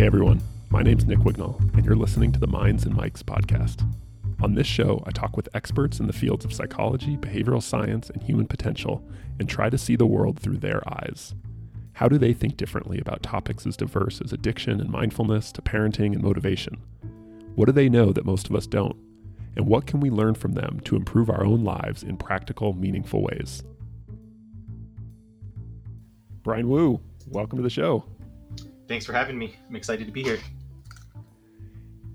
Hey everyone, my name's Nick Wignall, and you're listening to the Minds and Mics podcast. On this show, I talk with experts in the fields of psychology, behavioral science, and human potential and try to see the world through their eyes. How do they think differently about topics as diverse as addiction and mindfulness to parenting and motivation? What do they know that most of us don't? And what can we learn from them to improve our own lives in practical, meaningful ways? Brian Wu, welcome to the show. Thanks for having me. I'm excited to be here.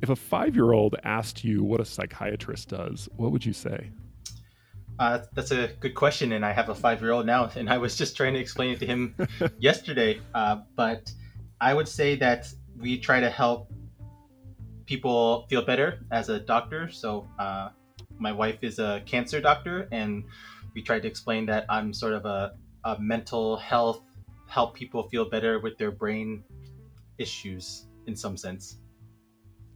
If a five year old asked you what a psychiatrist does, what would you say? Uh, that's a good question, and I have a five year old now, and I was just trying to explain it to him yesterday. Uh, but I would say that we try to help people feel better as a doctor. So, uh, my wife is a cancer doctor, and we tried to explain that I'm sort of a, a mental health, help people feel better with their brain issues in some sense.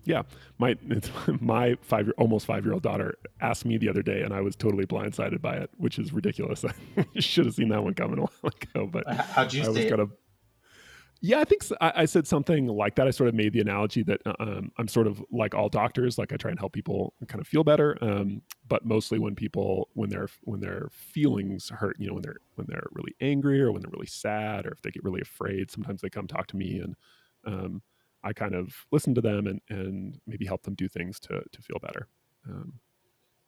Yeah, my my five year almost five year old daughter asked me the other day, and I was totally blindsided by it, which is ridiculous. I should have seen that one coming a while ago. But how'd you I was of yeah, I think so. I, I, said something like that. I sort of made the analogy that uh, um, I'm sort of like all doctors. Like I try and help people kind of feel better, um, but mostly when people when their when their feelings hurt, you know, when they're when they're really angry or when they're really sad or if they get really afraid, sometimes they come talk to me and um, I kind of listen to them and, and maybe help them do things to, to feel better. Um,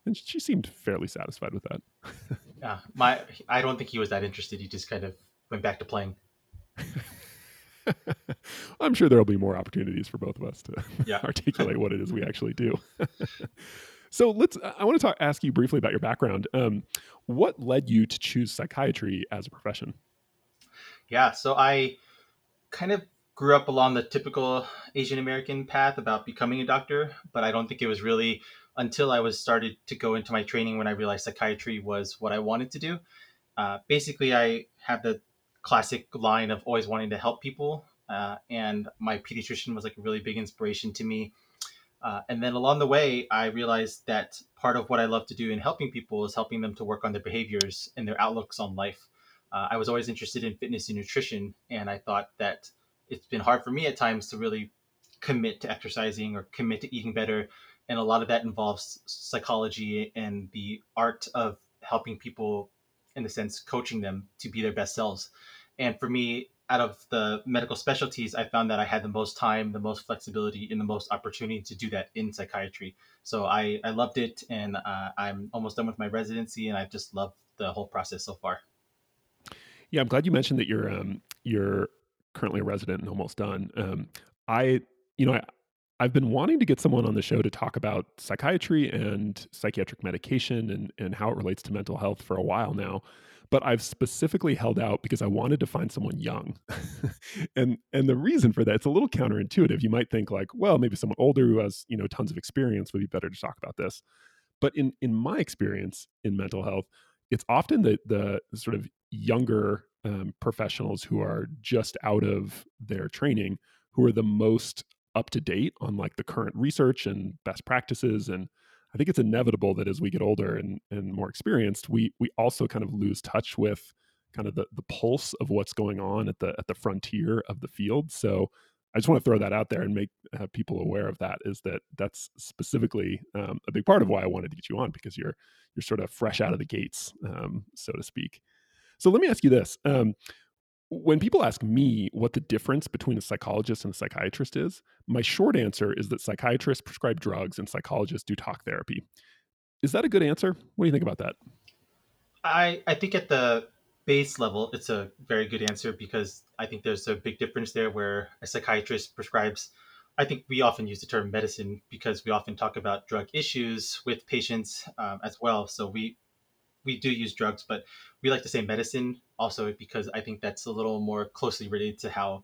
and she seemed fairly satisfied with that. yeah, my I don't think he was that interested. He just kind of went back to playing. I'm sure there'll be more opportunities for both of us to yeah. articulate what it is we actually do. so let's. I want to talk, ask you briefly about your background. Um, what led you to choose psychiatry as a profession? Yeah, so I kind of grew up along the typical Asian American path about becoming a doctor, but I don't think it was really until I was started to go into my training when I realized psychiatry was what I wanted to do. Uh, basically, I have the classic line of always wanting to help people, uh, and my pediatrician was like a really big inspiration to me. Uh, and then along the way, I realized that part of what I love to do in helping people is helping them to work on their behaviors and their outlooks on life. Uh, I was always interested in fitness and nutrition, and I thought that it's been hard for me at times to really commit to exercising or commit to eating better. And a lot of that involves psychology and the art of helping people, in a sense, coaching them to be their best selves. And for me, out of the medical specialties, I found that I had the most time, the most flexibility, and the most opportunity to do that in psychiatry. So I, I loved it, and uh, I'm almost done with my residency, and I've just loved the whole process so far. Yeah, I'm glad you mentioned that you're um, you're currently a resident and almost done. Um, I, you know, I, I've been wanting to get someone on the show to talk about psychiatry and psychiatric medication and, and how it relates to mental health for a while now. But I've specifically held out because I wanted to find someone young. and and the reason for that, it's a little counterintuitive. You might think like, well, maybe someone older who has, you know, tons of experience would be better to talk about this. But in in my experience in mental health, it's often the the sort of younger um, professionals who are just out of their training who are the most up to date on like the current research and best practices and i think it's inevitable that as we get older and, and more experienced we we also kind of lose touch with kind of the, the pulse of what's going on at the at the frontier of the field. So i just want to throw that out there and make uh, people aware of that is that that's specifically um, a big part of why i wanted to get you on because you're you're sort of fresh out of the gates um, so to speak so let me ask you this. Um, when people ask me what the difference between a psychologist and a psychiatrist is, my short answer is that psychiatrists prescribe drugs and psychologists do talk therapy. Is that a good answer? What do you think about that? I, I think at the base level, it's a very good answer because I think there's a big difference there where a psychiatrist prescribes. I think we often use the term medicine because we often talk about drug issues with patients um, as well. So we we do use drugs, but we like to say medicine also because I think that's a little more closely related to how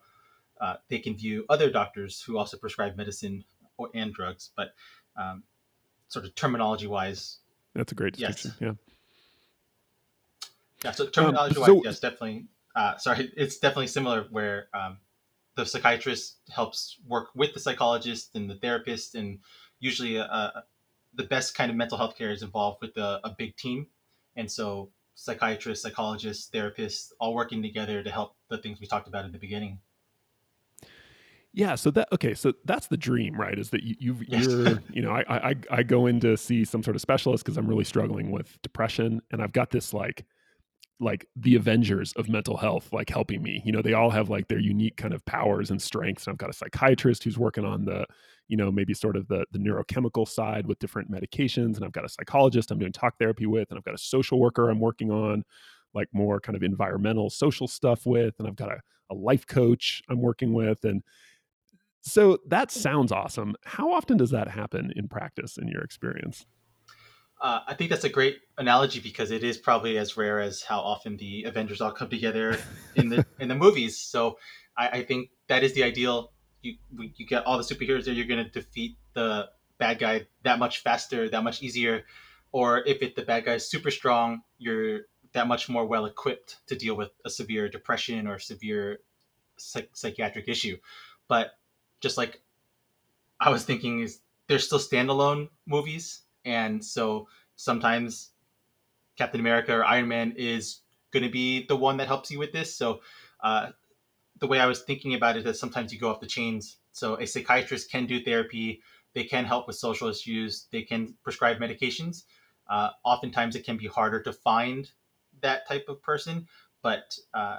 uh, they can view other doctors who also prescribe medicine or, and drugs. But um, sort of terminology wise, that's a great distinction. Yes. Yeah. Yeah. So terminology wise, um, so, yes, definitely. Uh, sorry, it's definitely similar where um, the psychiatrist helps work with the psychologist and the therapist, and usually uh, the best kind of mental health care is involved with a, a big team and so psychiatrists, psychologists, therapists, all working together to help the things we talked about in the beginning. Yeah, so that okay, so that's the dream, right? Is that you you you're you know I I I go in to see some sort of specialist because I'm really struggling with depression, and I've got this like like the Avengers of mental health, like helping me. You know, they all have like their unique kind of powers and strengths. And I've got a psychiatrist who's working on the, you know, maybe sort of the the neurochemical side with different medications, and I've got a psychologist I'm doing talk therapy with, and I've got a social worker I'm working on, like more kind of environmental social stuff with, and I've got a, a life coach I'm working with, and so that sounds awesome. How often does that happen in practice in your experience? Uh, I think that's a great analogy because it is probably as rare as how often the Avengers all come together in the in the movies. So I, I think that is the ideal. You you get all the superheroes there, you're going to defeat the bad guy that much faster, that much easier. Or if it the bad guy is super strong, you're that much more well equipped to deal with a severe depression or severe psych- psychiatric issue. But just like I was thinking, is they're still standalone movies and so sometimes Captain America or Iron Man is going to be the one that helps you with this. So uh, the way I was thinking about it is that sometimes you go off the chains. So a psychiatrist can do therapy, they can help with social issues, they can prescribe medications. Uh, oftentimes it can be harder to find that type of person, but uh,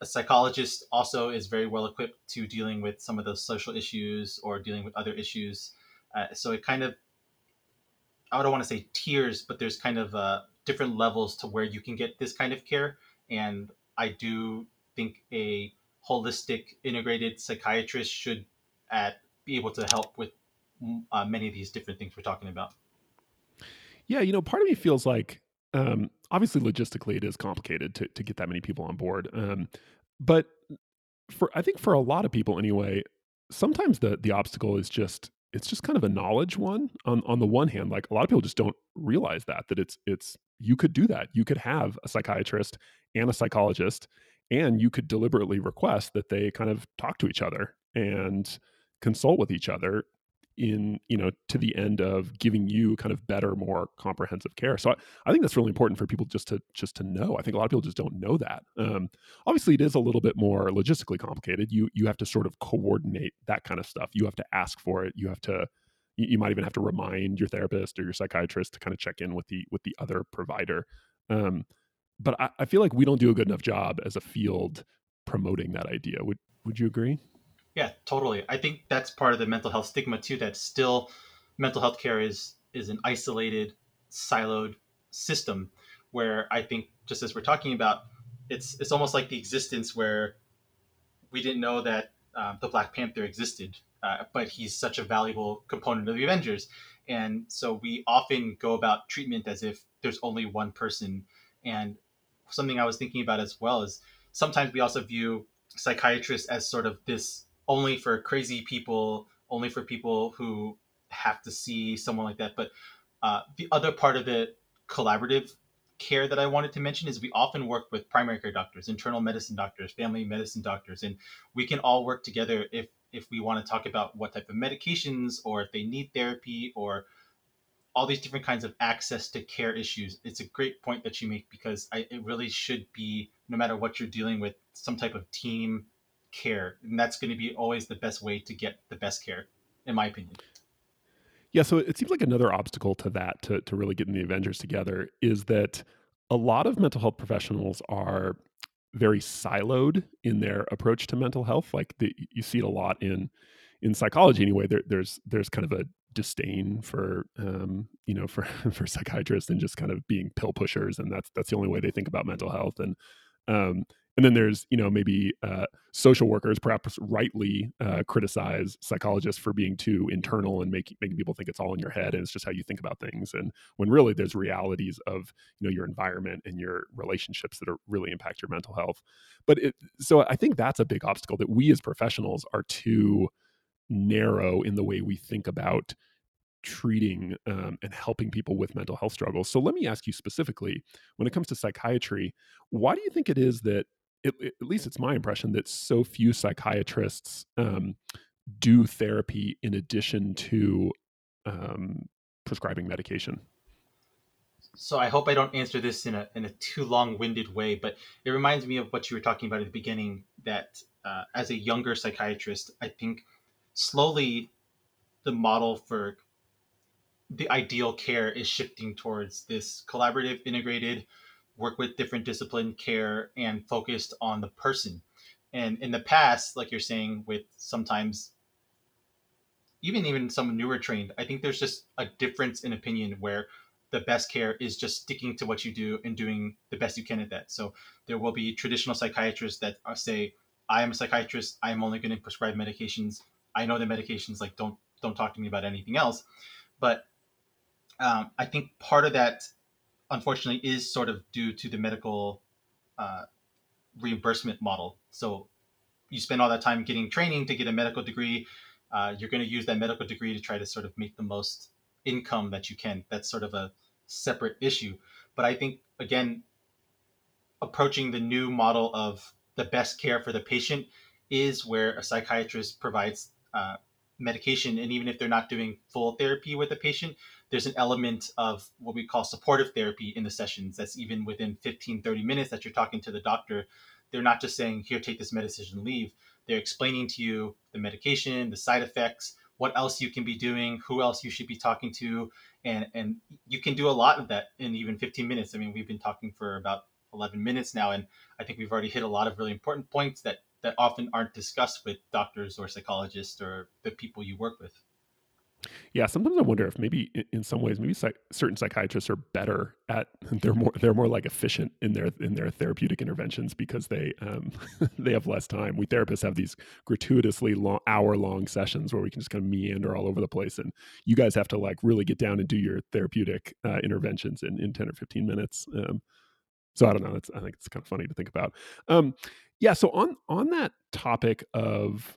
a psychologist also is very well equipped to dealing with some of those social issues or dealing with other issues. Uh, so it kind of I don't want to say tiers, but there's kind of uh, different levels to where you can get this kind of care. And I do think a holistic, integrated psychiatrist should at, be able to help with uh, many of these different things we're talking about. Yeah, you know, part of me feels like um, obviously logistically it is complicated to to get that many people on board, um, but for I think for a lot of people anyway, sometimes the the obstacle is just it's just kind of a knowledge one on on the one hand like a lot of people just don't realize that that it's it's you could do that. You could have a psychiatrist and a psychologist and you could deliberately request that they kind of talk to each other and consult with each other in you know to the end of giving you kind of better more comprehensive care. So I, I, think that's really important for people just to just to know. I think a lot of people just don't know that. Um, obviously it is a little bit more logistically complicated. You you have to sort of coordinate that kind of stuff. You have to ask for it. You have to you, you might even have to remind your therapist or your psychiatrist to kind of check in with the with the other provider. Um, but I, I feel like we don't do a good enough job as a field promoting that idea. Would would you agree yeah, totally. I think that's part of the mental health stigma too. That still mental health care is is an isolated, siloed system where I think just as we're talking about, it's it's almost like the existence where we didn't know that uh, the Black Panther existed, uh, but he's such a valuable component of the Avengers, and so we often go about treatment as if there's only one person. And something I was thinking about as well is sometimes we also view psychiatrists as sort of this only for crazy people, only for people who have to see someone like that. But uh, the other part of the collaborative care that I wanted to mention is we often work with primary care doctors, internal medicine doctors, family medicine doctors, and we can all work together if if we want to talk about what type of medications or if they need therapy or all these different kinds of access to care issues. It's a great point that you make because I, it really should be, no matter what you're dealing with, some type of team care, and that's going to be always the best way to get the best care, in my opinion. Yeah, so it seems like another obstacle to that, to to really getting the Avengers together, is that a lot of mental health professionals are very siloed in their approach to mental health. Like the, you see it a lot in in psychology anyway. There, there's there's kind of a disdain for um, you know for for psychiatrists and just kind of being pill pushers, and that's that's the only way they think about mental health. And um, and then there's you know maybe uh, social workers perhaps rightly uh, criticize psychologists for being too internal and making making people think it's all in your head and it's just how you think about things and when really there's realities of you know your environment and your relationships that are really impact your mental health but it, so i think that's a big obstacle that we as professionals are too narrow in the way we think about treating um, and helping people with mental health struggles. So let me ask you specifically when it comes to psychiatry, why do you think it is that it, at least it's my impression that so few psychiatrists um, do therapy in addition to um, prescribing medication. So I hope I don't answer this in a in a too long-winded way, but it reminds me of what you were talking about at the beginning. That uh, as a younger psychiatrist, I think slowly the model for the ideal care is shifting towards this collaborative, integrated, work with different discipline care and focused on the person. And in the past, like you're saying, with sometimes even even some newer trained, I think there's just a difference in opinion where the best care is just sticking to what you do and doing the best you can at that. So there will be traditional psychiatrists that say, I am a psychiatrist, I am only going to prescribe medications. I know the medications, like don't don't talk to me about anything else. But um, I think part of that, unfortunately, is sort of due to the medical uh, reimbursement model. So you spend all that time getting training to get a medical degree. Uh, you're going to use that medical degree to try to sort of make the most income that you can. That's sort of a separate issue. But I think, again, approaching the new model of the best care for the patient is where a psychiatrist provides uh, medication. And even if they're not doing full therapy with the patient, there's an element of what we call supportive therapy in the sessions that's even within 15 30 minutes that you're talking to the doctor. They're not just saying here take this medicine and leave. They're explaining to you the medication the side effects what else you can be doing who else you should be talking to and and you can do a lot of that in even 15 minutes. I mean we've been talking for about 11 minutes now and i think we've already hit a lot of really important points that that often aren't discussed with doctors or psychologists or the people you work with yeah, sometimes I wonder if maybe in some ways, maybe psych- certain psychiatrists are better at they're more they're more like efficient in their in their therapeutic interventions because they um, they have less time. We therapists have these gratuitously long, hour long sessions where we can just kind of meander all over the place, and you guys have to like really get down and do your therapeutic uh, interventions in in ten or fifteen minutes. Um, so I don't know. It's, I think it's kind of funny to think about. Um, yeah. So on on that topic of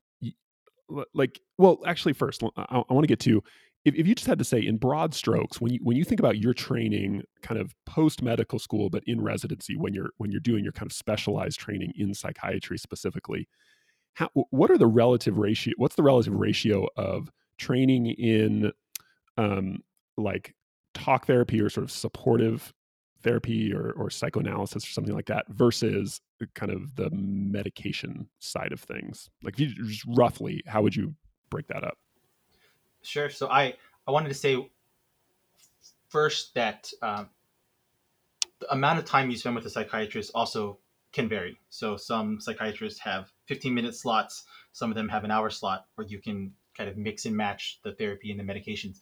like well actually first i, I want to get to if, if you just had to say in broad strokes when you when you think about your training kind of post medical school but in residency when you're when you're doing your kind of specialized training in psychiatry specifically how, what are the relative ratio what's the relative ratio of training in um like talk therapy or sort of supportive therapy or, or psychoanalysis or something like that versus kind of the medication side of things? Like if you just roughly how would you break that up? Sure. So i i wanted to say first that um, the amount of time you spend with a psychiatrist also can vary. So some psychiatrists have 15 minute slots some of them have an hour slot where you can kind of mix and match the therapy and the medications.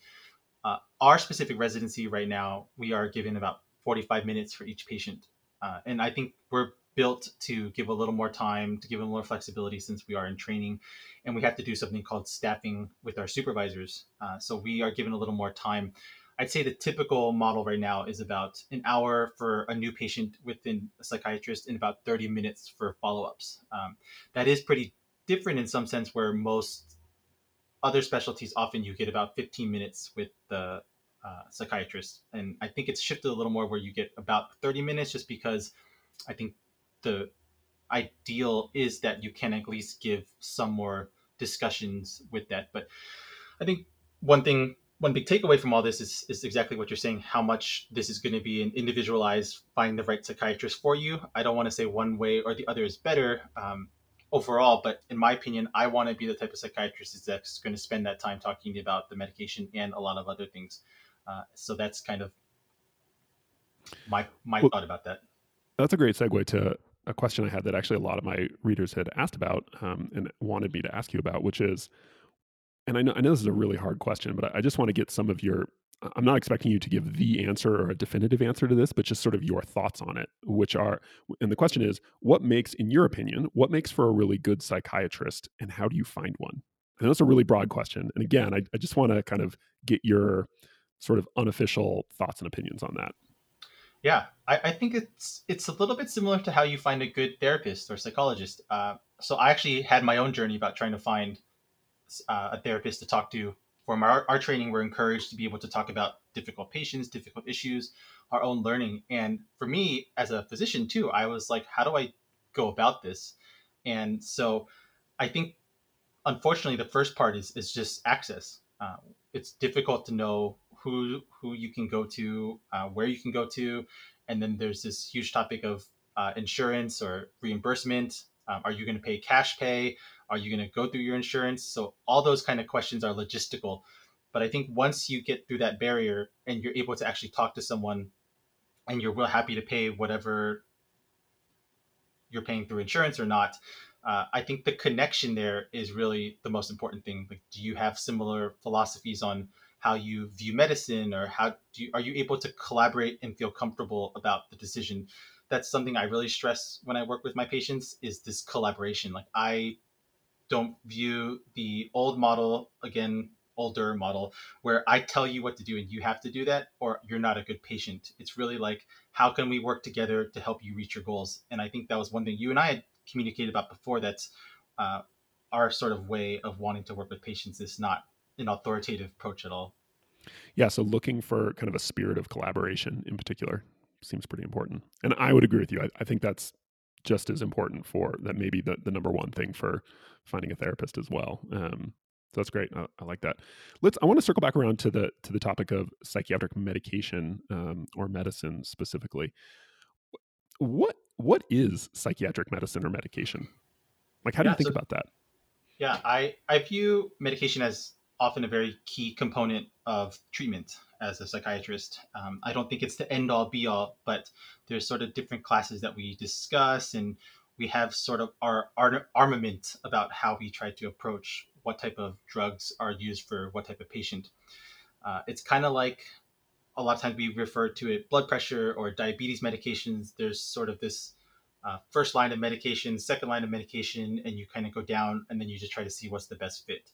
Uh, our specific residency right now we are given about 45 minutes for each patient. Uh, and I think we're built to give a little more time, to give little more flexibility since we are in training. And we have to do something called staffing with our supervisors. Uh, so we are given a little more time. I'd say the typical model right now is about an hour for a new patient within a psychiatrist and about 30 minutes for follow ups. Um, that is pretty different in some sense, where most other specialties often you get about 15 minutes with the uh, psychiatrist. And I think it's shifted a little more where you get about 30 minutes just because I think the ideal is that you can at least give some more discussions with that. But I think one thing, one big takeaway from all this is, is exactly what you're saying, how much this is going to be an individualized, find the right psychiatrist for you. I don't want to say one way or the other is better. Um, overall, but in my opinion, I want to be the type of psychiatrist that's going to spend that time talking about the medication and a lot of other things. Uh, so that's kind of my my well, thought about that. That's a great segue to a question I had that actually a lot of my readers had asked about um, and wanted me to ask you about, which is, and I know I know this is a really hard question, but I just want to get some of your. I'm not expecting you to give the answer or a definitive answer to this, but just sort of your thoughts on it, which are, and the question is, what makes, in your opinion, what makes for a really good psychiatrist, and how do you find one? I know it's a really broad question, and again, I, I just want to kind of get your sort of unofficial thoughts and opinions on that. Yeah, I, I, think it's it's a little bit similar to how you find a good therapist or psychologist. Uh, so I actually had my own journey about trying to find uh, a therapist to talk to. For our, our training, we're encouraged to be able to talk about difficult patients, difficult issues, our own learning. And for me, as a physician too, I was like, how do I go about this? And so I think, unfortunately, the first part is is just access. Uh, it's difficult to know who who you can go to, uh, where you can go to, and then there's this huge topic of uh, insurance or reimbursement. Um, are you going to pay cash pay? Are you going to go through your insurance? So all those kind of questions are logistical. But I think once you get through that barrier and you're able to actually talk to someone and you're real happy to pay whatever you're paying through insurance or not, uh, I think the connection there is really the most important thing. Like, do you have similar philosophies on how you view medicine, or how do you, are you able to collaborate and feel comfortable about the decision? That's something I really stress when I work with my patients is this collaboration. Like, I don't view the old model again older model where I tell you what to do and you have to do that, or you're not a good patient. It's really like, how can we work together to help you reach your goals? And I think that was one thing you and I had communicated about before. That's uh, our sort of way of wanting to work with patients is not an authoritative approach at all. Yeah. So looking for kind of a spirit of collaboration in particular seems pretty important. And I would agree with you. I, I think that's just as important for that maybe the, the number one thing for finding a therapist as well. Um, so that's great. I, I, like that. Let's. I want to circle back around to the to the topic of psychiatric medication um, or medicine specifically. What what is psychiatric medicine or medication? Like, how do you think so, about that? Yeah, I I view medication as often a very key component of treatment as a psychiatrist. Um, I don't think it's the end all be all, but there's sort of different classes that we discuss and we have sort of our, our armament about how we try to approach what type of drugs are used for what type of patient. Uh, it's kind of like a lot of times we refer to it blood pressure or diabetes medications. There's sort of this uh, first line of medication, second line of medication, and you kind of go down and then you just try to see what's the best fit.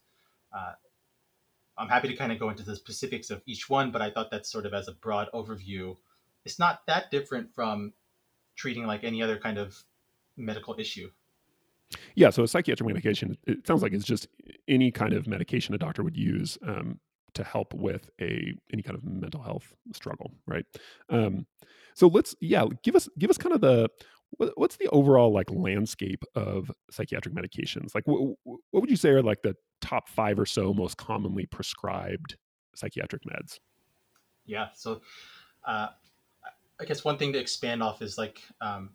Uh, I'm happy to kind of go into the specifics of each one, but I thought that's sort of as a broad overview. It's not that different from treating like any other kind of medical issue. Yeah, so a psychiatric medication, it sounds like it's just any kind of medication a doctor would use um, to help with a any kind of mental health struggle, right? Um, so let's yeah, give us give us kind of the what's the overall like landscape of psychiatric medications? Like, what, what would you say are like the top five or so most commonly prescribed psychiatric meds? Yeah, so uh, I guess one thing to expand off is like um,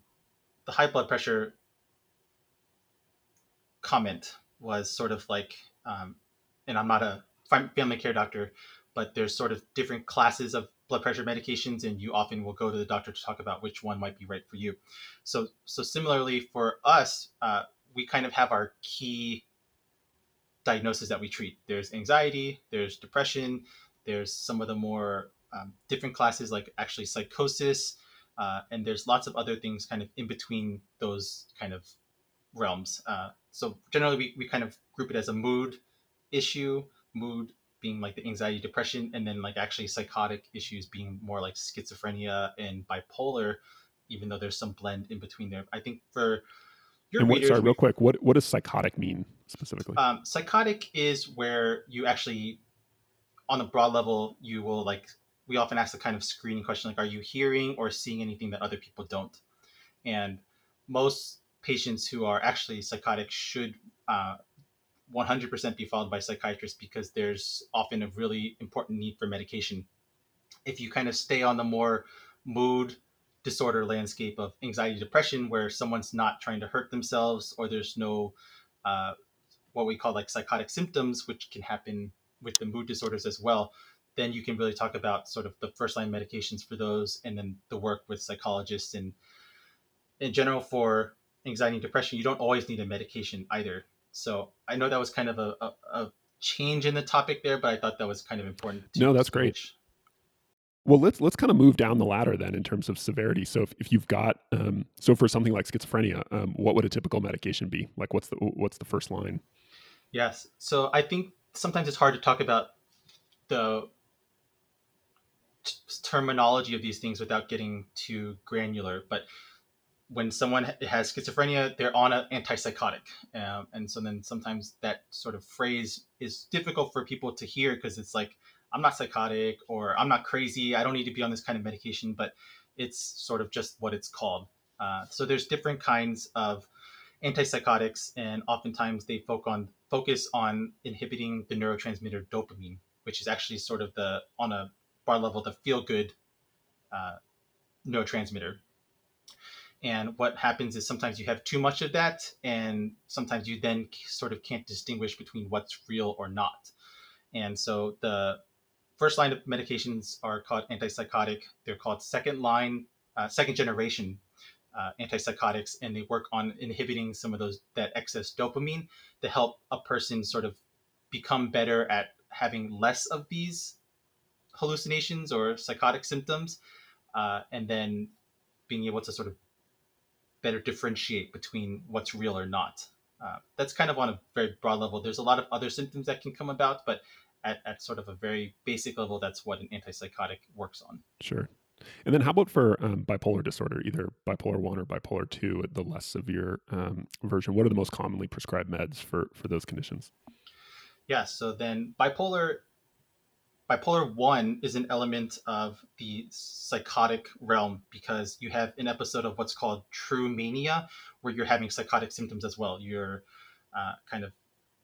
the high blood pressure comment was sort of like, um, and I'm not a family care doctor, but there's sort of different classes of blood pressure medications, and you often will go to the doctor to talk about which one might be right for you. So, so similarly for us, uh, we kind of have our key diagnoses that we treat. There's anxiety, there's depression, there's some of the more um, different classes like actually psychosis, uh, and there's lots of other things kind of in between those kind of realms. Uh, so generally, we, we kind of group it as a mood issue, mood being like the anxiety, depression, and then like actually psychotic issues being more like schizophrenia and bipolar, even though there's some blend in between there. I think for your and what, sorry, real quick, what what does psychotic mean specifically? Um, psychotic is where you actually, on a broad level, you will like. We often ask the kind of screening question like, "Are you hearing or seeing anything that other people don't?" And most patients who are actually psychotic should uh, 100% be followed by psychiatrists because there's often a really important need for medication. If you kind of stay on the more mood disorder landscape of anxiety depression where someone's not trying to hurt themselves or there's no uh, what we call like psychotic symptoms which can happen with the mood disorders as well then you can really talk about sort of the first line medications for those and then the work with psychologists and in general for anxiety and depression, you don't always need a medication either. So I know that was kind of a, a, a change in the topic there, but I thought that was kind of important. no, that's great. Well, let's let's kind of move down the ladder then in terms of severity. So if, if you've got um, so for something like schizophrenia, um, what would a typical medication be? Like what's the what's the first line? Yes. So I think sometimes it's hard to talk about the t- terminology of these things without getting too granular, but when someone has schizophrenia, they're on an antipsychotic. Um, and so then sometimes that sort of phrase is difficult for people to hear because it's like, I'm not psychotic or I'm not crazy. I don't need to be on this kind of medication, but it's sort of just what it's called. Uh, so there's different kinds of antipsychotics, and oftentimes they focus on focus on inhibiting the neurotransmitter dopamine, which is actually sort of the on a bar level the feel good uh, neurotransmitter And what happens is sometimes you have too much of that, and sometimes you then sort of can't distinguish between what's real or not. And so the first line of medications are called antipsychotic. They're called second line, uh, second generation uh, antipsychotics, and they work on inhibiting some of those that excess dopamine to help a person sort of become better at having less of these hallucinations or psychotic symptoms, uh, and then being able to sort of better differentiate between what's real or not. Uh, that's kind of on a very broad level. There's a lot of other symptoms that can come about, but at, at sort of a very basic level, that's what an antipsychotic works on. Sure. And then how about for um, bipolar disorder, either bipolar one or bipolar two, the less severe um, version? What are the most commonly prescribed meds for for those conditions? Yeah. So then bipolar bipolar 1 is an element of the psychotic realm because you have an episode of what's called true mania where you're having psychotic symptoms as well you're uh, kind of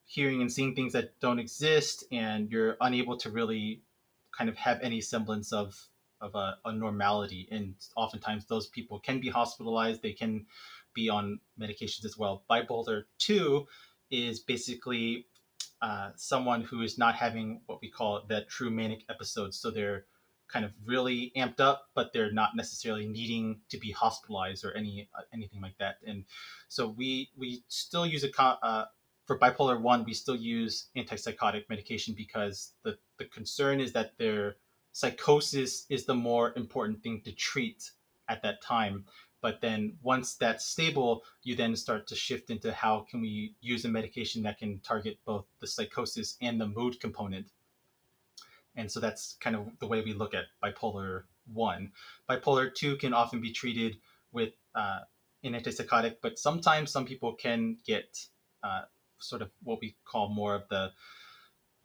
hearing and seeing things that don't exist and you're unable to really kind of have any semblance of of a, a normality and oftentimes those people can be hospitalized they can be on medications as well bipolar 2 is basically uh, someone who is not having what we call that true manic episode. So they're kind of really amped up, but they're not necessarily needing to be hospitalized or any uh, anything like that. And so we we still use a uh, for bipolar one. We still use antipsychotic medication because the the concern is that their psychosis is the more important thing to treat at that time. But then once that's stable, you then start to shift into how can we use a medication that can target both the psychosis and the mood component. And so that's kind of the way we look at bipolar one. Bipolar two can often be treated with uh, an antipsychotic, but sometimes some people can get uh, sort of what we call more of the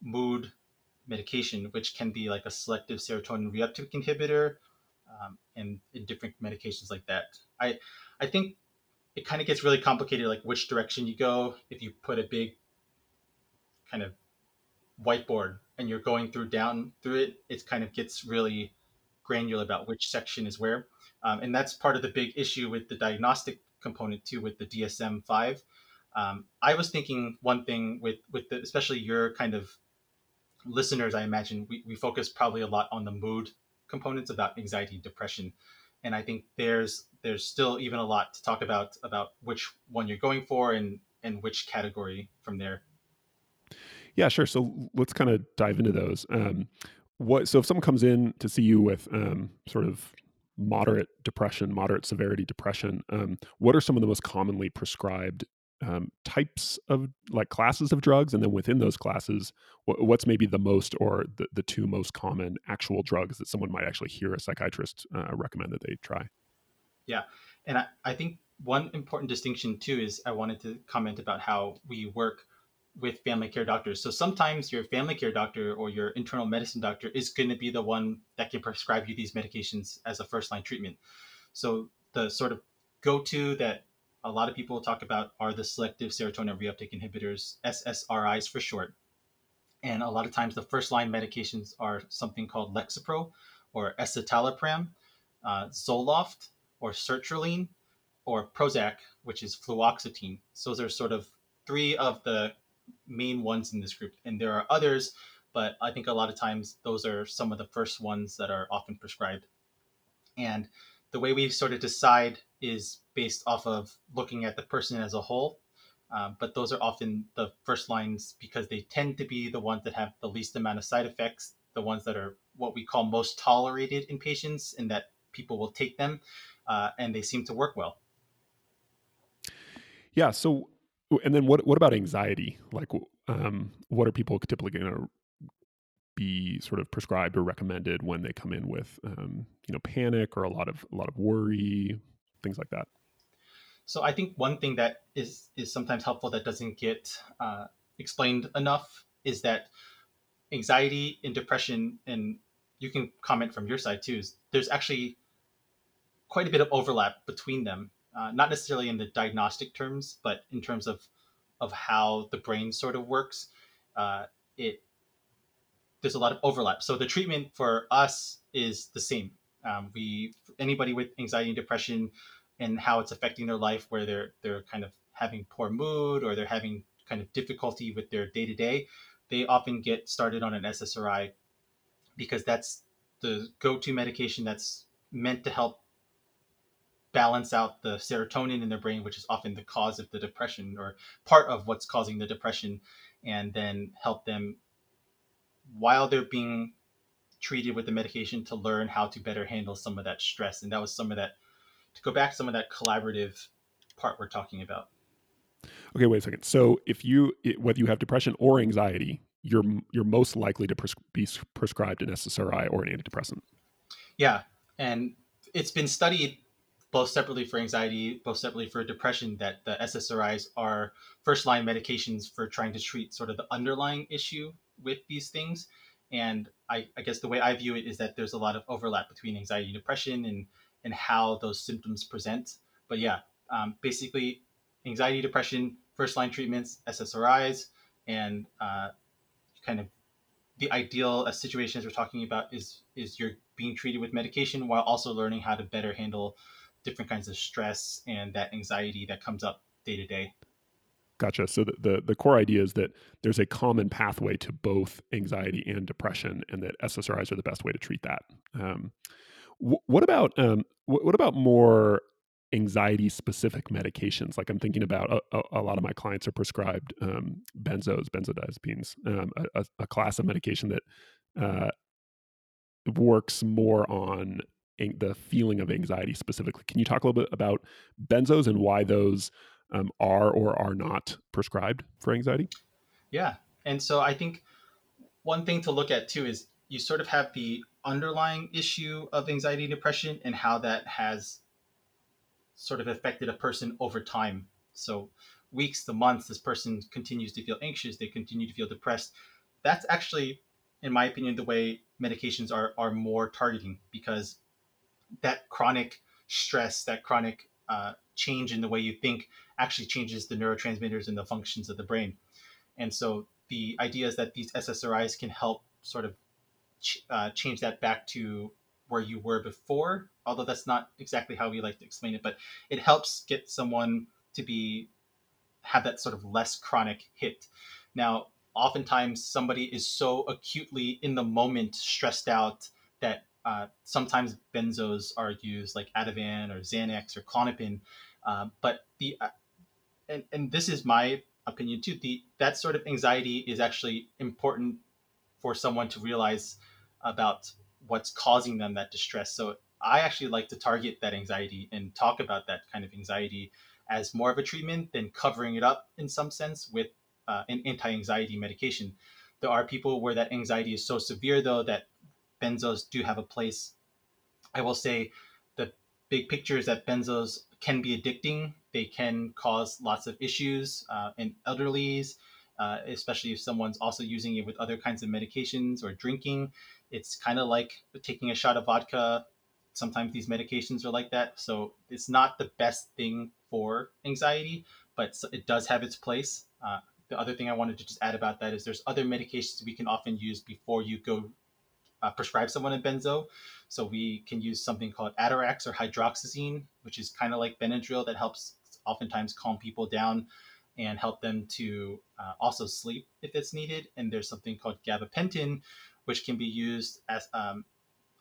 mood medication, which can be like a selective serotonin reuptake inhibitor um, and, and different medications like that. I I think it kind of gets really complicated, like which direction you go. If you put a big kind of whiteboard and you're going through down through it, it kind of gets really granular about which section is where. Um, and that's part of the big issue with the diagnostic component too, with the DSM five. Um, I was thinking one thing with with the, especially your kind of listeners. I imagine we, we focus probably a lot on the mood components about anxiety depression. And i think there's there's still even a lot to talk about about which one you're going for and and which category from there. Yeah sure. So let's kind of dive into those. Um, what so if someone comes in to see you with um, sort of moderate depression moderate severity depression um, what are some of the most commonly prescribed um, types of like classes of drugs, and then within those classes, wh- what's maybe the most or the, the two most common actual drugs that someone might actually hear a psychiatrist uh, recommend that they try? Yeah, and I, I think one important distinction too is I wanted to comment about how we work with family care doctors. So sometimes your family care doctor or your internal medicine doctor is going to be the one that can prescribe you these medications as a first line treatment. So the sort of go to that a lot of people talk about are the selective serotonin reuptake inhibitors, SSRIs for short. And a lot of times the first line medications are something called Lexapro or escitalopram, uh, Zoloft or sertraline, or Prozac, which is fluoxetine. So those are sort of three of the main ones in this group. And there are others, but I think a lot of times those are some of the first ones that are often prescribed. And the way we sort of decide is based off of looking at the person as a whole. Uh, but those are often the first lines because they tend to be the ones that have the least amount of side effects, the ones that are what we call most tolerated in patients, and that people will take them, uh, and they seem to work well. Yeah. So, and then what? What about anxiety? Like, um, what are people typically going to be sort of prescribed or recommended when they come in with, um, you know, panic or a lot of a lot of worry, things like that? So I think one thing that is is sometimes helpful that doesn't get uh, explained enough is that anxiety and depression, and you can comment from your side too. Is there's actually quite a bit of overlap between them, uh, not necessarily in the diagnostic terms, but in terms of of how the brain sort of works. Uh, it there's a lot of overlap. So the treatment for us is the same. Um, we anybody with anxiety and depression and how it's affecting their life, where they're they're kind of having poor mood or they're having kind of difficulty with their day to day, they often get started on an SSRI because that's the go-to medication that's meant to help balance out the serotonin in their brain, which is often the cause of the depression or part of what's causing the depression, and then help them while they're being treated with the medication to learn how to better handle some of that stress. And that was some of that, to go back, some of that collaborative part we're talking about. Okay, wait a second. So if you, whether you have depression or anxiety, you're you're most likely to pres- be prescribed an SSRI or an antidepressant. Yeah, and it's been studied both separately for anxiety, both separately for depression, that the SSRIs are first line medications for trying to treat sort of the underlying issue with these things. And I, I, guess the way I view it is that there's a lot of overlap between anxiety and depression and, and how those symptoms present. But yeah, um, basically, anxiety, depression, first line treatments, SSRIs, and uh, kind of the ideal uh, situations we're talking about is is you're being treated with medication while also learning how to better handle different kinds of stress and that anxiety that comes up day to day. Gotcha. So the, the, the core idea is that there's a common pathway to both anxiety and depression, and that SSRIs are the best way to treat that. Um, wh- what about um, wh- what about more anxiety specific medications? Like I'm thinking about a, a, a lot of my clients are prescribed um, benzos, benzodiazepines, um, a, a, class of medication that uh, works more on the feeling of anxiety specifically. Can you talk a little bit about benzos and why those um, are or are not prescribed for anxiety? Yeah. And so I think one thing to look at too is you sort of have the underlying issue of anxiety and depression and how that has sort of affected a person over time. So weeks to months, this person continues to feel anxious, they continue to feel depressed. That's actually, in my opinion, the way medications are, are more targeting because that chronic stress, that chronic uh, change in the way you think actually changes the neurotransmitters and the functions of the brain. And so the idea is that these SSRIs can help sort of ch- uh, change that back to where you were before, although that's not exactly how we like to explain it, but it helps get someone to be have that sort of less chronic hit. Now, oftentimes somebody is so acutely in the moment stressed out that uh, sometimes benzos are used like Ativan or Xanax or Klonopin, uh, but the uh, and and this is my opinion too. The that sort of anxiety is actually important for someone to realize about what's causing them that distress. So I actually like to target that anxiety and talk about that kind of anxiety as more of a treatment than covering it up in some sense with uh, an anti-anxiety medication. There are people where that anxiety is so severe though that benzos do have a place. I will say the big picture is that benzos can be addicting. They can cause lots of issues uh, in elderlies, uh, especially if someone's also using it with other kinds of medications or drinking. It's kind of like taking a shot of vodka. Sometimes these medications are like that. So it's not the best thing for anxiety, but it does have its place. Uh, the other thing I wanted to just add about that is there's other medications we can often use before you go uh, prescribe someone a benzo. So we can use something called Atarax or hydroxyzine, which is kind of like Benadryl that helps oftentimes calm people down and help them to uh, also sleep if it's needed. And there's something called gabapentin, which can be used as um,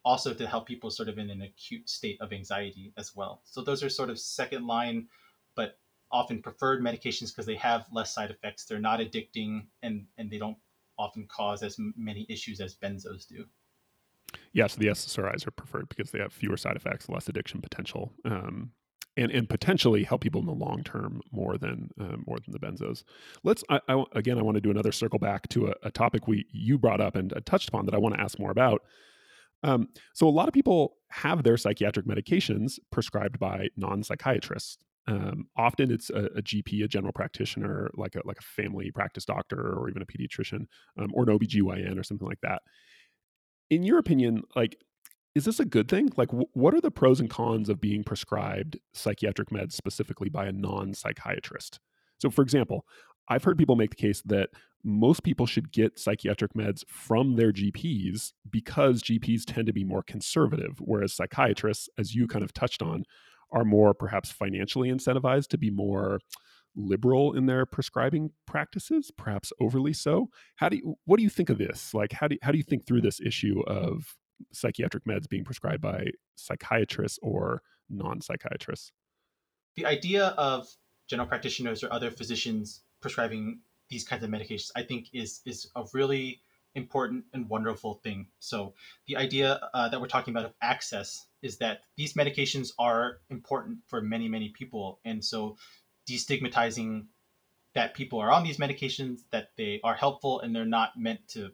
also to help people sort of in an acute state of anxiety as well. So those are sort of second line, but often preferred medications because they have less side effects. They're not addicting and, and they don't often cause as many issues as benzos do yeah, so the SSRIs are preferred because they have fewer side effects, less addiction potential, um, and and potentially help people in the long term more than uh, more than the benzos. Let's I, I, again, I want to do another circle back to a, a topic we you brought up and uh, touched upon that I want to ask more about. Um, so a lot of people have their psychiatric medications prescribed by non-psychiatrists. Um, often it's a, a, GP, a general practitioner, like a like a family practice doctor, or even a pediatrician, um, or an OBGYN or something like that in your opinion, like, is this a good thing? Like, w- what are the pros and cons of being prescribed psychiatric meds specifically by a non psychiatrist? So, for example, I've heard people make the case that most people should get psychiatric meds from their GPs because GPs tend to be more conservative, whereas psychiatrists, as you kind of touched on, are more perhaps financially incentivized to be more liberal in their prescribing practices, perhaps overly so. How do you, what do you think of this? Like, how do you, how do you think through this issue of psychiatric meds being prescribed by psychiatrists or non-psychiatrists? The idea of general practitioners or other physicians prescribing these kinds of medications, I think, is is a really important and wonderful thing. So the idea uh, that we're talking about of access is that these medications are important for many many people, and so destigmatizing that people are on these medications, that they are helpful and they're not meant to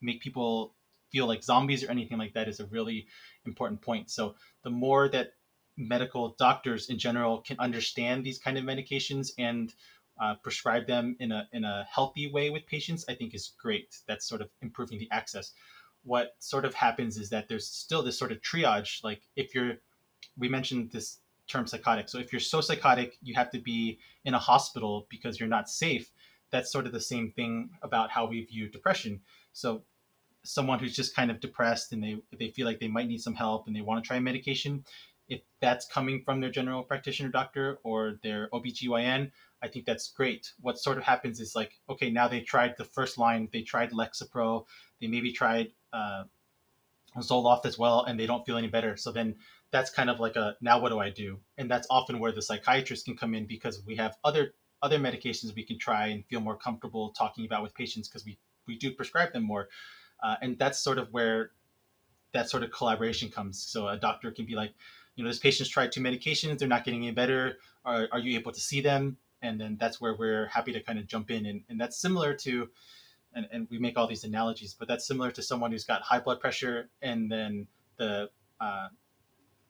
make people feel like zombies or anything like that is a really important point. So the more that medical doctors in general can understand these kind of medications and uh, prescribe them in a in a healthy way with patients, I think is great. That's sort of improving the access. What sort of happens is that there's still this sort of triage. Like if you're, we mentioned this term psychotic. So if you're so psychotic, you have to be in a hospital because you're not safe. That's sort of the same thing about how we view depression. So someone who's just kind of depressed and they they feel like they might need some help and they want to try medication, if that's coming from their general practitioner doctor or their OBGYN, I think that's great. What sort of happens is like, okay, now they tried the first line, they tried Lexapro, they maybe tried uh, Zoloft as well, and they don't feel any better. So then that's kind of like a now what do I do? And that's often where the psychiatrist can come in because we have other other medications we can try and feel more comfortable talking about with patients because we we do prescribe them more. Uh, and that's sort of where that sort of collaboration comes. So a doctor can be like, you know, this patient's tried two medications, they're not getting any better. Are, are you able to see them? And then that's where we're happy to kind of jump in. And, and that's similar to, and, and we make all these analogies, but that's similar to someone who's got high blood pressure and then the uh,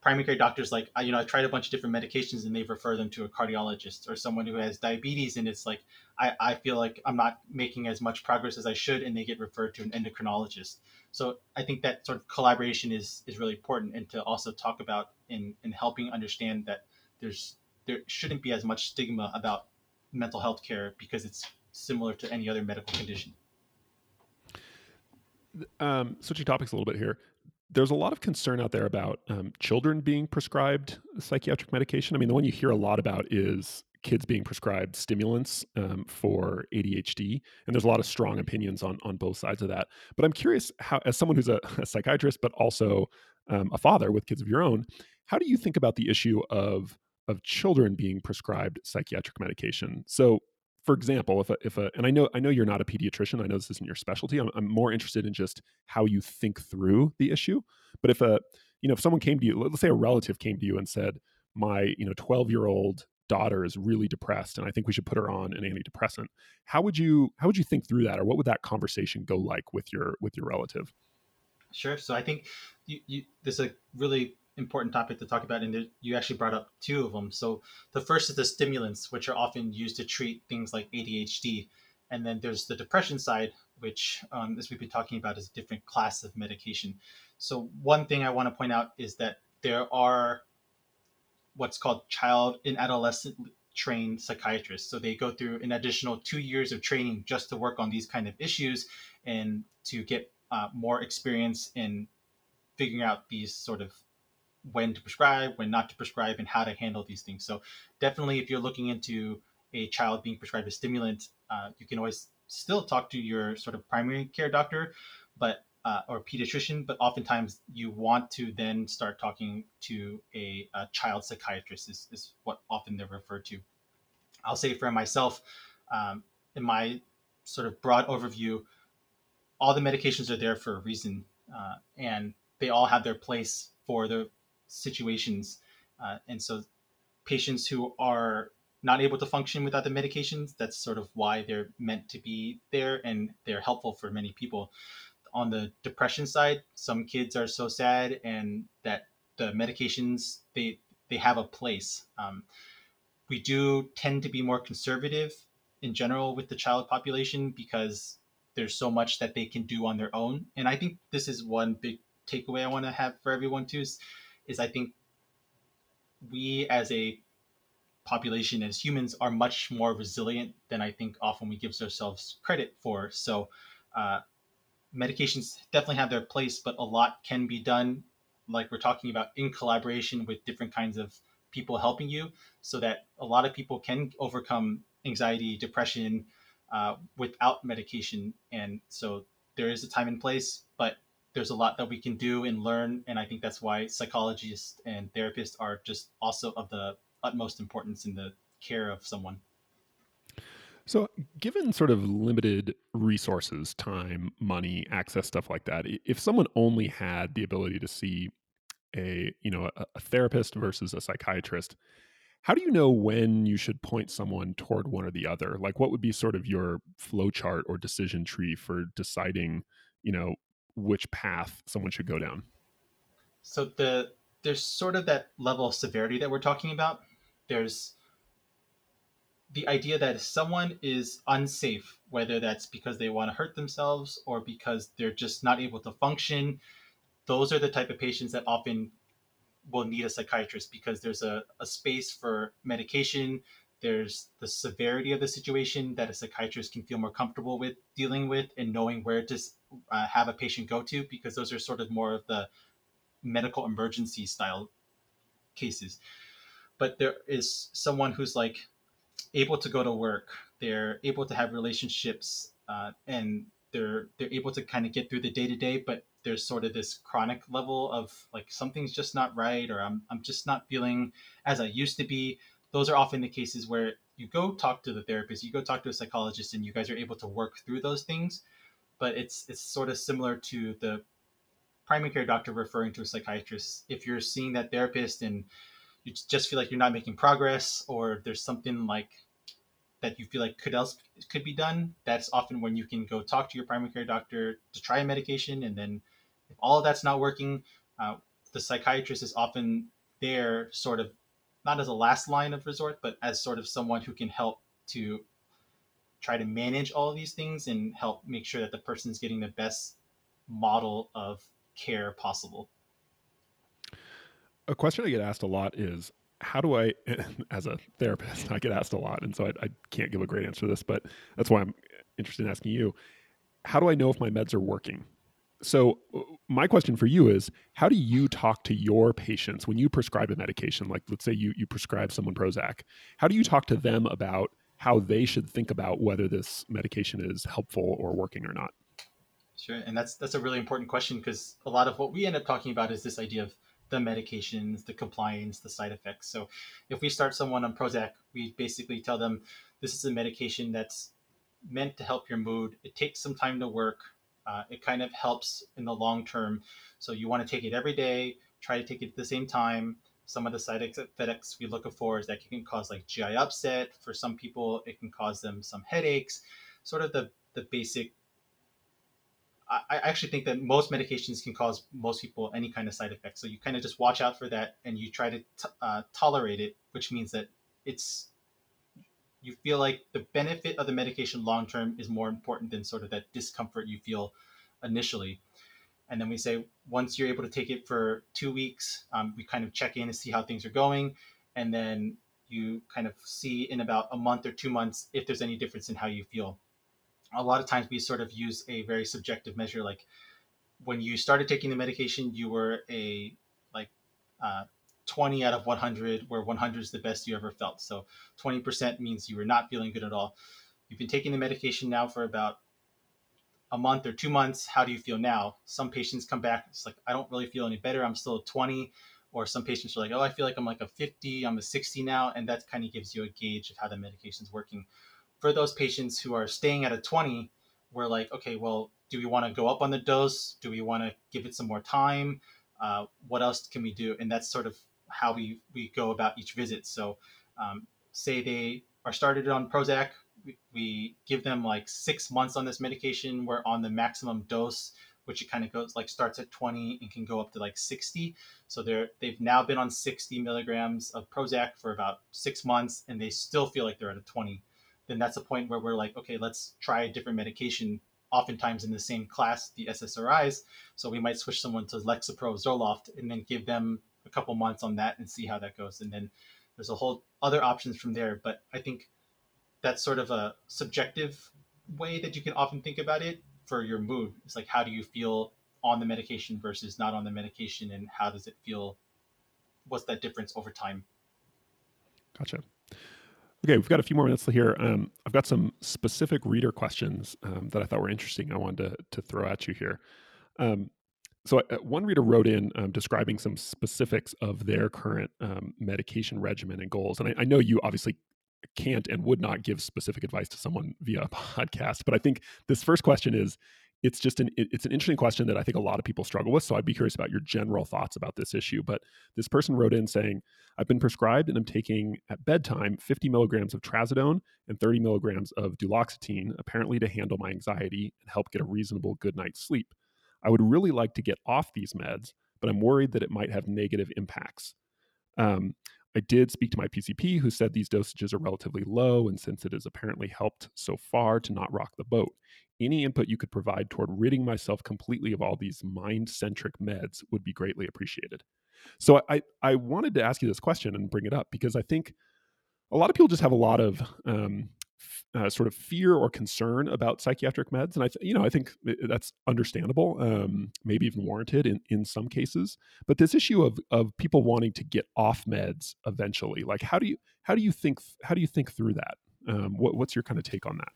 primary care doctors like you know i tried a bunch of different medications and they refer them to a cardiologist or someone who has diabetes. And it's like I, I feel like i'm not making as much progress as i should and they get referred to an endocrinologist. So i think that sort of collaboration is is really important and to also talk about in in helping understand that there's there shouldn't be as much stigma about mental health care because it's similar to any other medical condition. Um, switching topics a little bit here there's a lot of concern out there about um, children being prescribed psychiatric medication. I mean, the one you hear a lot about is kids being prescribed stimulants um, for ADHD, and there's a lot of strong opinions on on both sides of that. But I'm curious how, as someone who's a, a psychiatrist, but also um, a father with kids of your own, how do you think about the issue of of children being prescribed psychiatric medication? So, for example, if a, if a, and I know I know you're not a pediatrician, I know this isn't your specialty. I'm, I'm more interested in just how you think through the issue. But if a you know if someone came to you, let's say a relative came to you and said, my you know 12 year old daughter is really depressed and i think we should put her on an antidepressant how would you how would you think through that or what would that conversation go like with your with your relative sure so i think you, you this is a really important topic to talk about, and you actually brought up two of them. So the first is the stimulants, which are often used to treat things like ADHD, and then there's the depression side, which, um, as we've been talking about, is a different class of medication. So one thing I want to point out is that there are what's called child and adolescent trained psychiatrists. So they go through an additional two years of training just to work on these kind of issues and to get uh, more experience in figuring out these sort of when to prescribe, when not to prescribe, and how to handle these things. So definitely, if you're looking into a child being prescribed a stimulant, uh, you can always still talk to your sort of primary care doctor, but uh, or pediatrician. But oftentimes, you want to then start talking to a, a child psychiatrist. Is, is what often they're referred to. I'll say for myself, um, in my sort of broad overview, all the medications are there for a reason, uh, and they all have their place for the situations. Uh, and so patients who are not able to function without the medications, that's sort of why they're meant to be there and they're helpful for many people. On the depression side, some kids are so sad and that the medications they they have a place. Um, we do tend to be more conservative in general with the child population because there's so much that they can do on their own. And I think this is one big takeaway I want to have for everyone too is is I think we as a population as humans are much more resilient than I think often we give ourselves credit for. So uh, medications definitely have their place, but a lot can be done, like we're talking about, in collaboration with different kinds of people helping you so that a lot of people can overcome anxiety, depression uh, without medication. And so there is a time and place, but there's a lot that we can do and learn. And I think that's why psychologists and therapists are just also of the utmost importance in the care of someone. So, given sort of limited resources, time, money, access, stuff like that, if someone only had the ability to see a you know a, a therapist versus a psychiatrist, how do you know when you should point someone toward one or the other? Like, what would be sort of your flow chart or decision tree for deciding, you know, which path someone should go down? So the there's sort of that level of severity that we're talking about. There's the idea that if someone is unsafe, whether that's because they want to hurt themselves or because they're just not able to function, those are the type of patients that often will need a psychiatrist because there's a, a space for medication. There's the severity of the situation that a psychiatrist can feel more comfortable with dealing with and knowing where to uh, have a patient go to because those are sort of more of the medical emergency style cases. But there is someone who's like able to go to work. They're able to have relationships, uh, and they're they're able to kind of get through the day to day. But there's sort of this chronic level of like something's just not right, or I'm I'm just not feeling as I used to be. Those are often the cases where you go talk to the therapist, you go talk to a psychologist, and you guys are able to work through those things. But it's it's sort of similar to the primary care doctor referring to a psychiatrist. If you're seeing that therapist and you just feel like you're not making progress or there's something like that you feel like could else could be done that's often when you can go talk to your primary care doctor to try a medication and then if all that's not working uh, the psychiatrist is often there sort of not as a last line of resort but as sort of someone who can help to try to manage all of these things and help make sure that the person is getting the best model of care possible a question I get asked a lot is how do I, as a therapist, I get asked a lot, and so I, I, can't give a great answer to this, but that's why I'm interested in asking you. How do I know if my meds are working? So, uh, my question for you is how do you talk to your patients when you prescribe a medication? Like, let's say you, you prescribe someone Prozac. How do you talk to them about how they should think about whether this medication is helpful or working or not? Sure. And that's, that's a really important question because a lot of what we end up talking about is this idea of the medications, the compliance, the side effects. So if we start someone on Prozac, we basically tell them this is a medication that's meant to help your mood. It takes some time to work. Uh, it kind of helps in the long term. So you want to take it every day, try to take it at the same time. Some of the side effects we look for is that it can cause like GI upset. For some people, it can cause them some headaches. Sort of the, the basic I actually think that most medications can cause most people any kind of side effects. So you kind of just watch out for that, and you try to t- uh, tolerate it, which means that it's you feel like the benefit of the medication long term is more important than sort of that discomfort you feel initially. And then we say once you're able to take it for two weeks, um, we kind of check in to see how things are going, and then you kind of see in about a month or two months if there's any difference in how you feel a lot of times we sort of use a very subjective measure like when you started taking the medication you were a like uh, 20 out of 100 where 100 is the best you ever felt. So 20% means you were not feeling good at all. You've been taking the medication now for about a month or two months. How do you feel now? Some patients come back it's like i don't really feel any better. I'm still a 20 or some patients are like oh i feel like i'm like a 50 i'm a 60 now. And that kind of gives you a gauge of how the medication is working. For those patients who are staying at a 20, we're like, okay, well, do we want to go up on the dose? Do we want to give it some more time? Uh, what else can we do? And that's sort of how we, we go about each visit. So, um, say they are started on Prozac, we, we give them like six months on this medication. We're on the maximum dose, which it kind of goes like starts at 20 and can go up to like 60. So they're they've now been on 60 milligrams of Prozac for about six months, and they still feel like they're at a 20 then that's a point where we're like, okay, let's try a different medication, oftentimes in the same class, the SSRIs. So we might switch someone to Lexapro, Zoloft, and then give them a couple months on that and see how that goes. And then there's a whole other options from there. But I think that's sort of a subjective way that you can often think about it for your mood. It's like, how do you feel on the medication versus not on the medication? And how does it feel? What's that difference over time? Gotcha. Okay, we've got a few more minutes here. Um, I've got some specific reader questions um, that I thought were interesting. I wanted to, to throw at you here. Um, so, uh, one reader wrote in um, describing some specifics of their current um, medication regimen and goals. And I, I, know you obviously can't and would not give specific advice to someone via a podcast, but I think this first question is it's just an it's an interesting question that I think a lot of people struggle with. So I'd be curious about your general thoughts about this issue. But this person wrote in saying, "I've been prescribed and I'm taking at bedtime 50 milligrams of trazodone and 30 milligrams of duloxetine, apparently to handle my anxiety and help get a reasonable good night's sleep. I would really like to get off these meds, but I'm worried that it might have negative impacts." Um, I did speak to my PCP who said these dosages are relatively low, and since it has apparently helped so far to not rock the boat, any input you could provide toward ridding myself completely of all these mind centric meds would be greatly appreciated. So I, I wanted to ask you this question and bring it up because I think a lot of people just have a lot of um, uh, sort of fear or concern about psychiatric meds, and I, th- you know, I think that's understandable, um, maybe even warranted in in some cases. But this issue of of people wanting to get off meds eventually, like how do you how do you think how do you think through that? Um, what, what's your kind of take on that?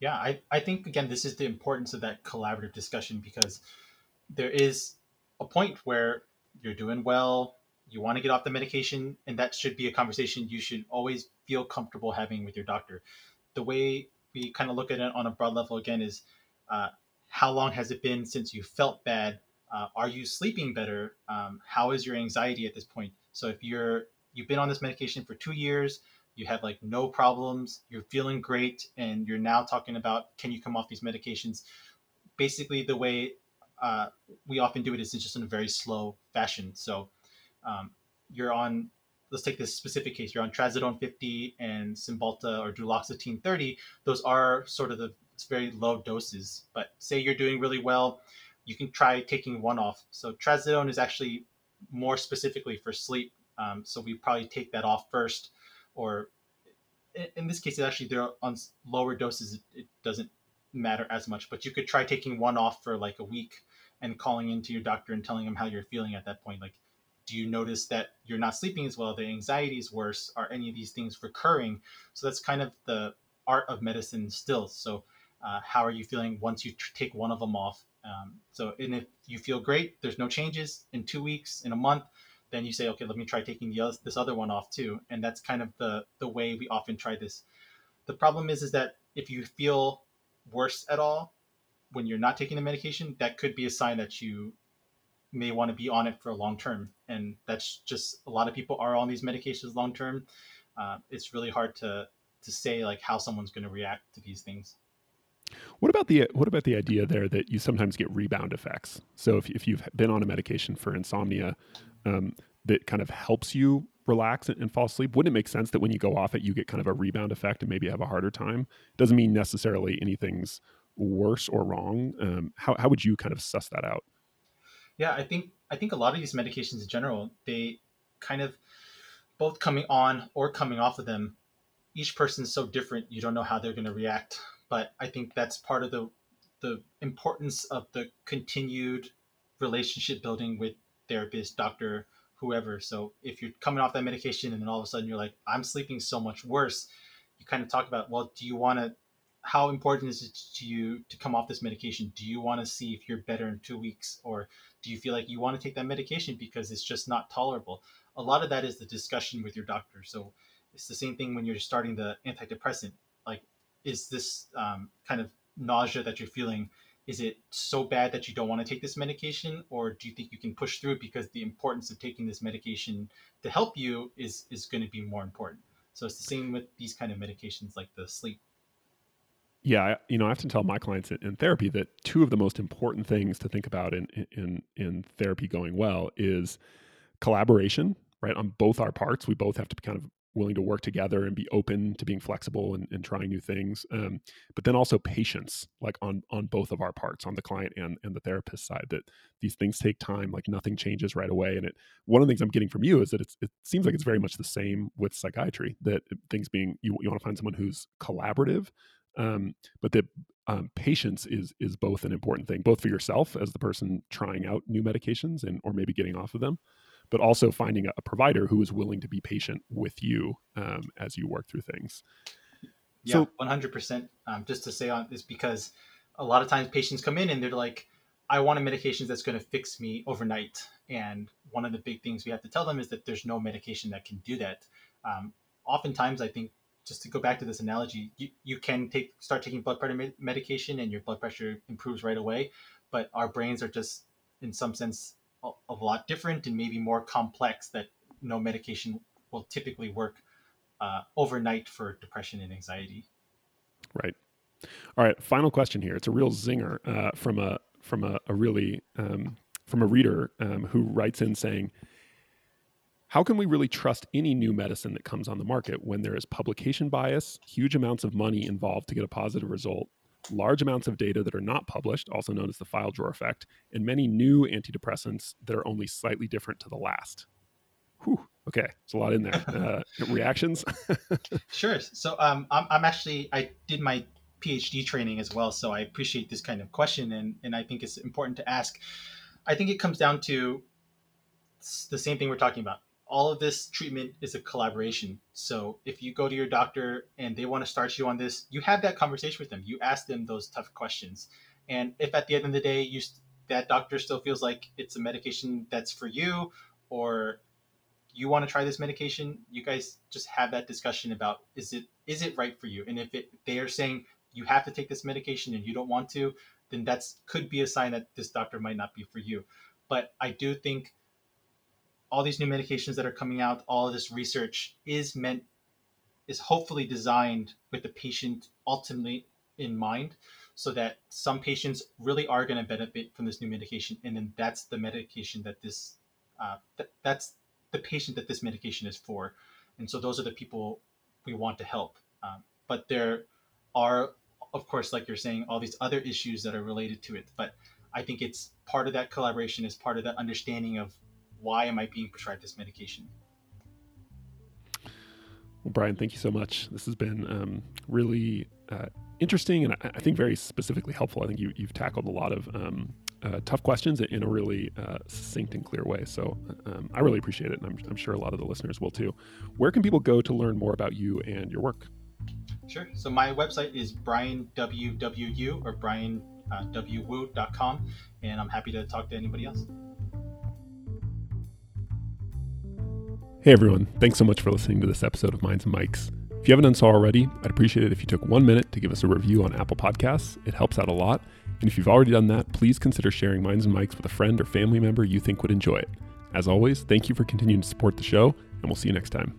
Yeah, I, I think again this is the importance of that collaborative discussion because there is a point where you're doing well, you want to get off the medication, and that should be a conversation you should always feel comfortable having with your doctor. The way we kind of look at it on a broad level again is uh, how long has it been since you felt bad? Uh, are you sleeping better? Um, how is your anxiety at this point? So if you're you've been on this medication for two years, you have like no problems, you're feeling great, and you're now talking about can you come off these medications? Basically, the way uh, we often do it is just in a very slow fashion. So um, you're on let's take this specific case. You're on trazodone 50 and Cymbalta or duloxetine 30. Those are sort of the very low doses. But say you're doing really well, you can try taking one off. So trazodone is actually more specifically for sleep. Um, so we probably take that off first or in this case, actually they're on lower doses. It, doesn't matter as much, but you could try taking one off for like a week and calling into your doctor and telling them how you're feeling at that point. Like, do you notice that you're not sleeping as well? The anxiety is worse. Are any of these things recurring? So that's kind of the art of medicine still. So, uh, how are you feeling once you tr- take one of them off? Um, so, and if you feel great, there's no changes in two weeks, in a month, then you say, okay, let me try taking the other, this other one off too. And that's kind of the the way we often try this. The problem is is that if you feel worse at all when you're not taking the medication, that could be a sign that you may want to be on it for a long term. And that's just a lot of people are on these medications long term. Uh, it's really hard to to say like how someone's going to react to these things. What about the what about the idea there that you sometimes get rebound effects? So if if you've been on a medication for insomnia, um, that kind of helps you relax and, and, fall asleep wouldn't it make sense that when you go off it you get kind of a rebound effect and maybe have a harder time doesn't mean necessarily anything's worse or wrong um, how, how would you kind of suss that out yeah i think i think a lot of these medications in general they kind of both coming on or coming off of them each person is so different you don't know how they're going to react but i think that's part of the the importance of the continued relationship building with therapist, doctor, whoever. So if you're coming off that medication and then all of a sudden you're like, I'm sleeping so much worse, you kind of talk about, well, do you want to, how important is it to you to come off this medication? Do you want to see if you're better in two weeks? Or do you feel like you want to take that medication because it's just not tolerable? A lot of that is the discussion with your doctor. So it's the same thing when you're starting the antidepressant. Like, is this um, kind of nausea that you're feeling? is it so bad that you don't want to take this medication or do you think you can push through it because the importance of taking this medication to help you is is going to be more important so it's the same with these kind of medications like the sleep yeah you know i to tell my clients in, therapy that two of the most important things to think about in in in therapy going well is collaboration right on both our parts. We both have to be kind of willing to work together and be open to being flexible and, and trying new things um, but then also patience like on on both of our parts on the client and and the therapist side that these things take time like nothing changes right away. And it one of the things i'm getting from you is that it's it seems like it's very much the same with psychiatry that things being you, you want to find someone who's collaborative um, but that um, patience is is both an important thing both for yourself as the person trying out new medications and or maybe getting off of them but also finding a, a provider who is willing to be patient with you um, as you work through things. Yeah, 100%. Um, just to say on this, because a lot of times patients come in and they're like, I want a medication that's going to fix me overnight. And one of the big things we have to tell them is that there's no medication that can do that. Um, oftentimes, I think just to go back to this analogy, you, you can take start taking blood pressure med- medication and your blood pressure improves right away. But our brains are just, in some sense, a, a lot different and maybe more complex that no medication will typically work uh, overnight for depression and anxiety. Right. All right. Final question here. It's a real zinger uh, from a from a, a really um, from a reader um, who writes in saying, "How can we really trust any new medicine that comes on the market when there is publication bias, huge amounts of money involved to get a positive result, large amounts of data that are not published, also known as the file drawer effect, and many new antidepressants that are only slightly different to the last?" Whew. Okay, it's a lot in there. Uh, reactions? sure. So um, I'm, I'm actually I did my PhD training as well. So I appreciate this kind of question, and and I think it's important to ask. I think it comes down to the same thing we're talking about. All of this treatment is a collaboration. So if you go to your doctor and they want to start you on this, you have that conversation with them. You ask them those tough questions, and if at the end of the day you that doctor still feels like it's a medication that's for you, or you want to try this medication, you guys just have that discussion about is it is it right for you? And if it they are saying you have to take this medication and you don't want to, then that's could be a sign that this doctor might not be for you. But I do think all these new medications that are coming out, all this research is meant is hopefully designed with the patient ultimately in mind so that some patients really are going to benefit from this new medication. And then that's the medication that this uh, th- that's the patient that this medication is for. And so those are the people we want to help. Um, but there are of course, like you're saying, all these other issues that are related to it. But I think it's part of that collaboration is part of that understanding of why am I being prescribed this medication. Well, Brian, thank you so much. This has been um, really uh, interesting and I, I, think very specifically helpful. I think you, have tackled a lot of um, uh, tough questions in a really uh, succinct and clear way. So um, I really appreciate it, and I'm, I'm sure a lot of the listeners will too. Where can people go to learn more about you and your work? Sure. So my website is brianwwu or brianwwu.com, uh, and I'm happy to talk to anybody else. Hey everyone, thanks so much for listening to this episode of Minds and Mics. If you haven't done so already, I'd appreciate it if you took one minute to give us a review on Apple Podcasts. It helps out a lot. And if you've already done that, please consider sharing Minds and Mics with a friend or family member you think would enjoy it. As always, thank you for continuing to support the show, and we'll see you next time.